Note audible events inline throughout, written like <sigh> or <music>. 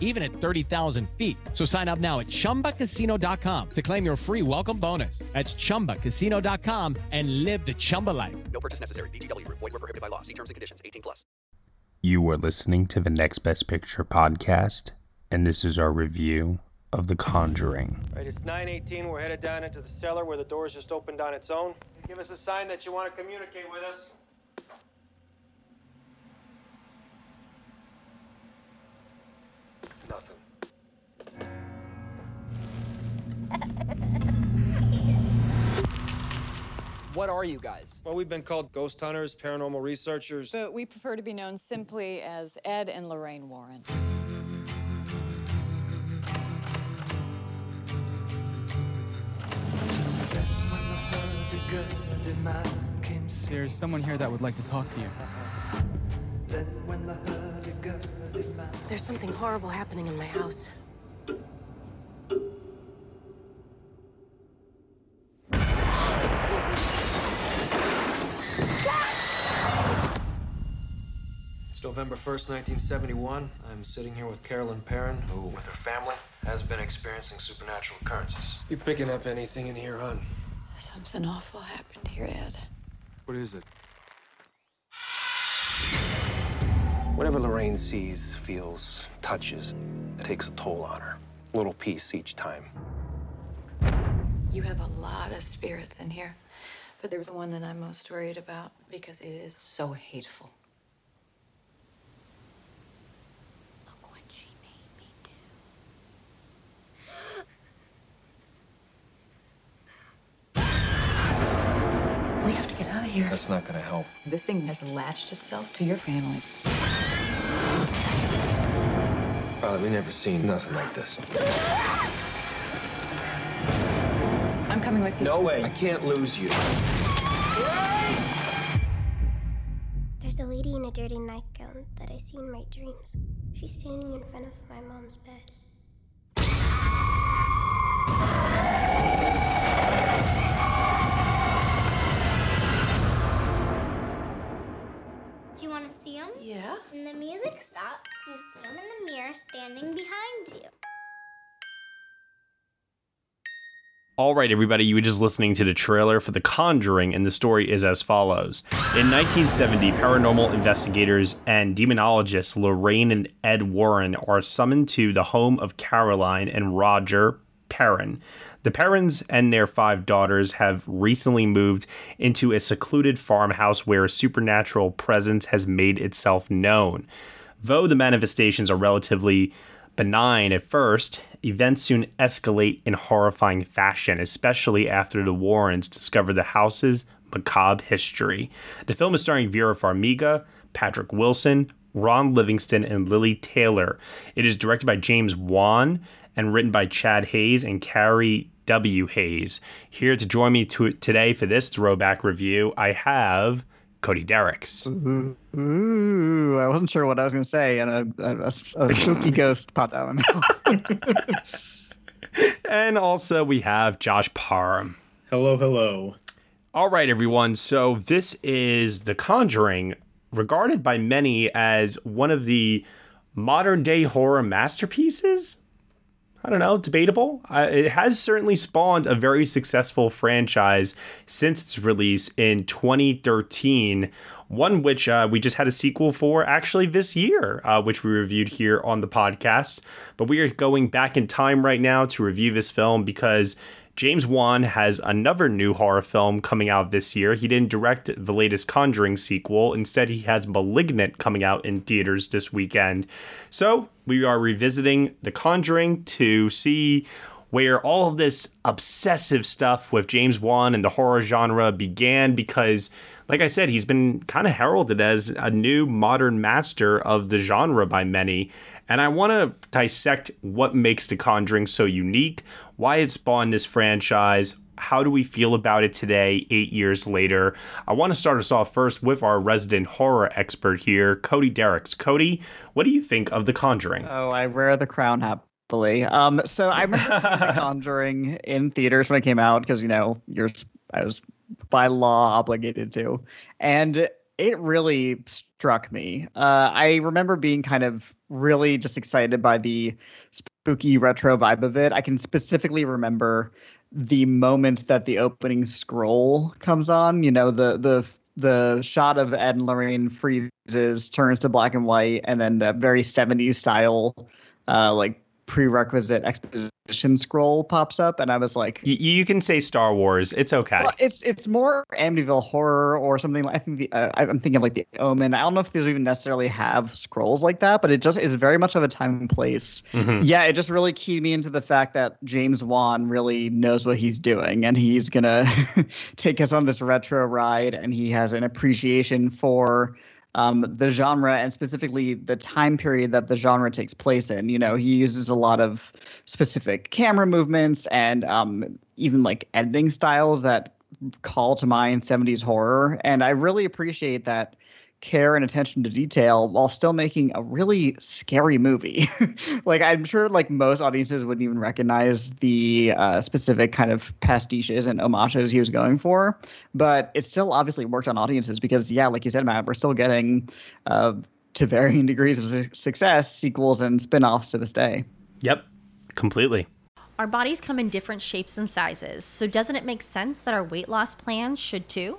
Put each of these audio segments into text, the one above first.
even at 30,000 feet. So sign up now at chumbacasino.com to claim your free welcome bonus. That's chumbacasino.com and live the Chumba life. No purchase necessary. VGW Group. Void were prohibited by law. See terms and conditions. 18 plus. You are listening to the Next Best Picture podcast, and this is our review of The Conjuring. All right, it's 918. We're headed down into the cellar where the doors just opened on its own. Give us a sign that you want to communicate with us. What are you guys? Well, we've been called ghost hunters, paranormal researchers. But we prefer to be known simply as Ed and Lorraine Warren. There's someone here that would like to talk to you. There's something horrible happening in my house. November 1st, 1971. I'm sitting here with Carolyn Perron, who, with her family, has been experiencing supernatural occurrences. You picking up anything in here, hon? Something awful happened here, Ed. What is it? Whatever Lorraine sees, feels, touches, it takes a toll on her. A little piece each time. You have a lot of spirits in here, but there's one that I'm most worried about because it is so hateful. Look what she made me do. We have to get out of here. That's not gonna help. This thing has latched itself to your family. Father, we never seen nothing like this. I'm coming with you. No way. I can't lose you. There's a lady in a dirty nightgown that I see in my dreams. She's standing in front of my mom's bed. Want to see him? Yeah? When the music stops, you see him in the mirror standing behind you. All right, everybody, you were just listening to the trailer for The Conjuring, and the story is as follows. In 1970, paranormal investigators and demonologists Lorraine and Ed Warren are summoned to the home of Caroline and Roger Perron. The Perrons and their five daughters have recently moved into a secluded farmhouse where a supernatural presence has made itself known. Though the manifestations are relatively benign at first, events soon escalate in horrifying fashion, especially after the Warrens discover the house's macabre history. The film is starring Vera Farmiga, Patrick Wilson, Ron Livingston, and Lili Taylor. It is directed by James Wan and written by Chad Hayes and Carey W. Hayes. Here to join me to, today for this throwback review, I have Cody Dericks. Ooh, I wasn't sure what I was going to say, and a, a, a, a <laughs> spooky ghost popped out of my. <laughs> And also we have Josh Parham. Hello, hello. All right, everyone. So this is The Conjuring, regarded by many as one of the modern day horror masterpieces. I don't know, debatable. Uh, it has certainly spawned a very successful franchise since its release in 2013. One which uh, we just had a sequel for actually this year, uh, which we reviewed here on the podcast. But we are going back in time right now to review this film because James Wan has another new horror film coming out this year. He didn't direct the latest Conjuring sequel. Instead, he has Malignant coming out in theaters this weekend. So, we are revisiting The Conjuring to see where all of this obsessive stuff with James Wan and the horror genre began because like I said, he's been kind of heralded as a new modern master of the genre by many. And I want to dissect what makes The Conjuring so unique, why it spawned this franchise, How do we feel about it today, eight years later? I want to start us off first with our resident horror expert here, Cody Dericks. Cody, what do you think of The Conjuring? Oh, I wear the crown happily. Um, so I remember seeing The <laughs> Conjuring in theaters when it came out because you know you're I was by law obligated to, and it really struck me. Uh, I remember being kind of really just excited by the spooky retro vibe of it. I can specifically remember the moment that the opening scroll comes on. You know, the the the shot of Ed and Lorraine freezes, turns to black and white, and then the very 70s style, uh, like prerequisite exposition scroll pops up, and I was like, Y- you can say Star Wars. It's okay. well, it's it's more Amityville horror or something. I think the uh, I'm thinking of like the Omen. I don't know if these even necessarily have scrolls like that, but it just is very much of a time and place. Mhm. Yeah, it just really keyed me into the fact that James Wan really knows what he's doing, and he's gonna <laughs> take us on this retro ride, and he has an appreciation for. Um, the genre and specifically the time period that the genre takes place in. You know, he uses a lot of specific camera movements and um, even like editing styles that call to mind 70s horror. And I really appreciate that care and attention to detail while still making a really scary movie. <laughs> like I'm sure like most audiences wouldn't even recognize the uh, specific kind of pastiches and homages he was going for, but it still obviously worked on audiences because yeah, like you said, Matt, we're still getting uh, to varying <laughs> degrees of su- success sequels and spin-offs to this day. Yep, completely. Our bodies come in different shapes and sizes, so doesn't it make sense that our weight loss plans should too?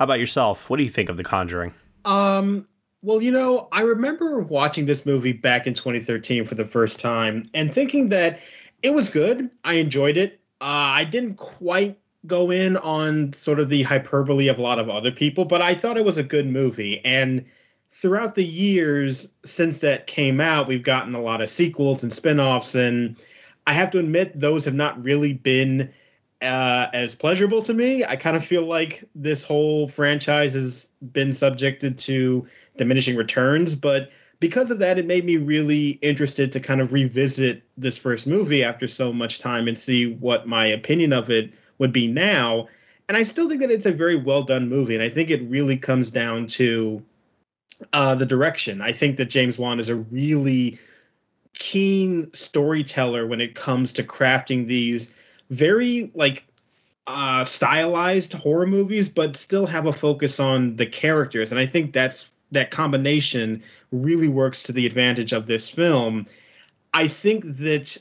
how about yourself? What do you think of The Conjuring? Um, well, you know, I remember watching this movie back in 2013 for the first time and thinking that it was good. I enjoyed it. Uh, I didn't quite go in on sort of the hyperbole of a lot of other people, but I thought it was a good movie. And throughout the years since that came out, we've gotten a lot of sequels and spin-offs and I have to admit those have not really been uh, as pleasurable to me. I kind of feel like this whole franchise has been subjected to diminishing returns, but because of that, it made me really interested to kind of revisit this first movie after so much time and see what my opinion of it would be now. And I still think that it's a very well done movie, and I think it really comes down to uh, the direction. I think that James Wan is a really keen storyteller when it comes to crafting these very like uh stylized horror movies but still have a focus on the characters. And i think that's that combination really works to the advantage of this film. I think that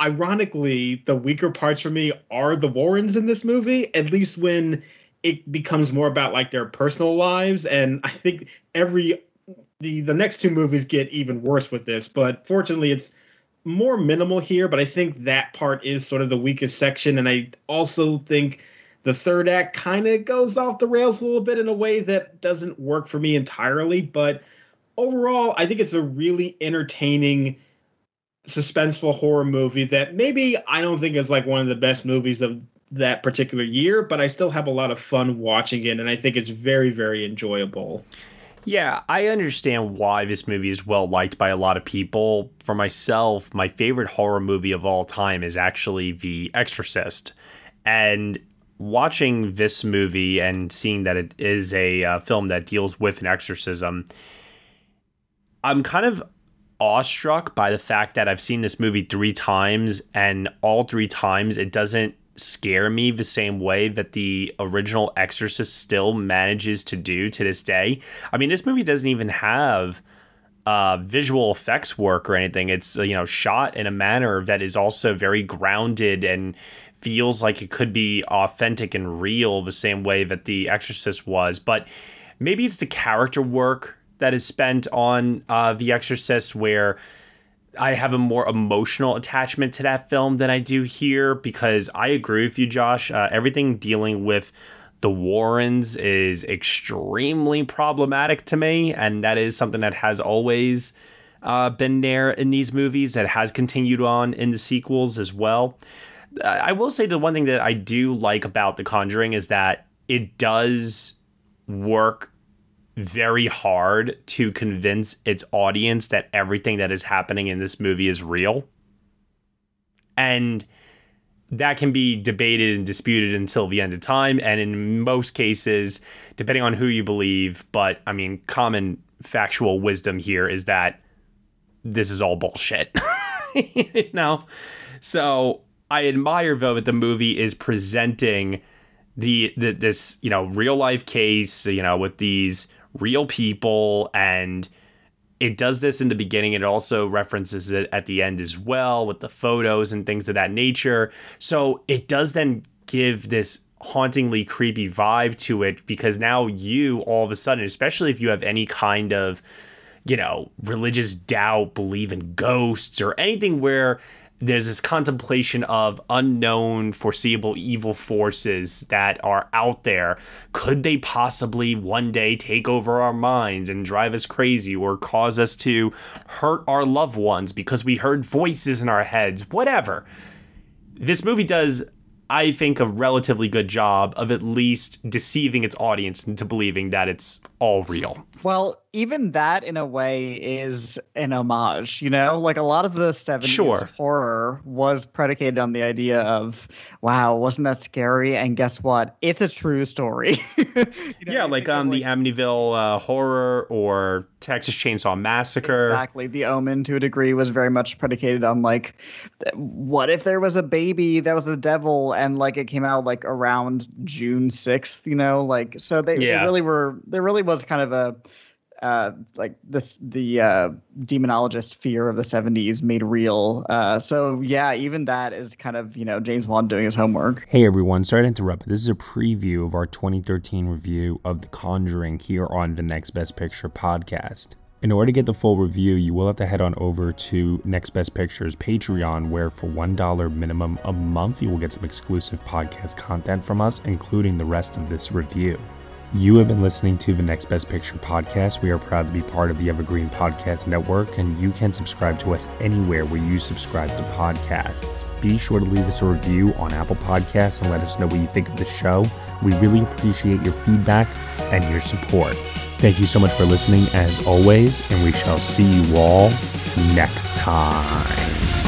ironically the weaker parts for me are the warrens in this movie at least when it becomes more about like their personal lives. And i think every the the next two movies get even worse with this but fortunately it's more minimal here, but I think that part is sort of the weakest section. And I also think the third act kind of goes off the rails a little bit in a way that doesn't work for me entirely. But overall, I think it's a really entertaining, suspenseful horror movie that maybe I don't think is like one of the best movies of that particular year, but I still have a lot of fun watching it. And I think it's very, very enjoyable. Yeah, I understand why this movie is well liked by a lot of people. For myself, my favorite horror movie of all time is actually The Exorcist. And watching this movie and seeing that it is a uh, film that deals with an exorcism, I'm kind of awestruck by the fact that I've seen this movie three times, and all three times it doesn't scare me the same way that the original Exorcist still manages to do to this day. I mean, this movie doesn't even have uh, visual effects work or anything. It's you know shot in a manner that is also very grounded and feels like it could be authentic and real the same way that the Exorcist was. But maybe it's the character work that is spent on uh, the Exorcist where I have a more emotional attachment to that film than I do here because I agree with you, Josh. Uh, everything dealing with the Warrens is extremely problematic to me, and that is something that has always uh, been there in these movies that has continued on in the sequels as well. I will say the one thing that I do like about The Conjuring is that it does work very hard to convince its audience that everything that is happening in this movie is real. And that can be debated and disputed until the end of time. And in most cases, depending on who you believe, but I mean, common factual wisdom here is that this is all bullshit. <laughs> you know? So I admire, though, that the movie is presenting the, the this, you know, real life case, you know, with these real people and it does this in the beginning. It also references it at the end as well with the photos and things of that nature. So it does then give this hauntingly creepy vibe to it because now you all of a sudden especially if you have any kind of you know religious doubt believe in ghosts or anything where there's this contemplation of unknown foreseeable evil forces that are out there. Could they possibly one day take over our minds and drive us crazy or cause us to hurt our loved ones because we heard voices in our heads? Whatever. This movie does I think a relatively good job of at least deceiving its audience into believing that it's all real. Well, even that in a way is an homage, you know? Like a lot of the 70s Sure. horror was predicated on the idea of, wow, wasn't that scary? And guess what? It's a true story. <laughs> yeah, like um the Amityville uh, horror or Texas Chainsaw Massacre. Exactly. The Omen, to a degree, was very much predicated on like, what if there was a baby that was the devil, and like it came out like around June sixth, you know, like so they, Yeah. they really were. There really was kind of a. Uh, like this, the uh, demonologist fear of the '70s made real. Uh, so yeah, even that is kind of you know James Wan doing his homework. Hey everyone, sorry to interrupt, but this is a preview of our 2013 review of The Conjuring here on the Next Best Picture podcast. In order to get the full review, you will have to head on over to Next Best Picture's Patreon, where for $1 minimum a month, you will get some exclusive podcast content from us, including the rest of this review. You have been listening to the Next Best Picture podcast. We are proud to be part of the Evergreen Podcast Network, and you can subscribe to us anywhere where you subscribe to podcasts. Be sure to leave us a review on Apple Podcasts and let us know what you think of the show. We really appreciate your feedback and your support. Thank you so much for listening, as always, and we shall see you all next time.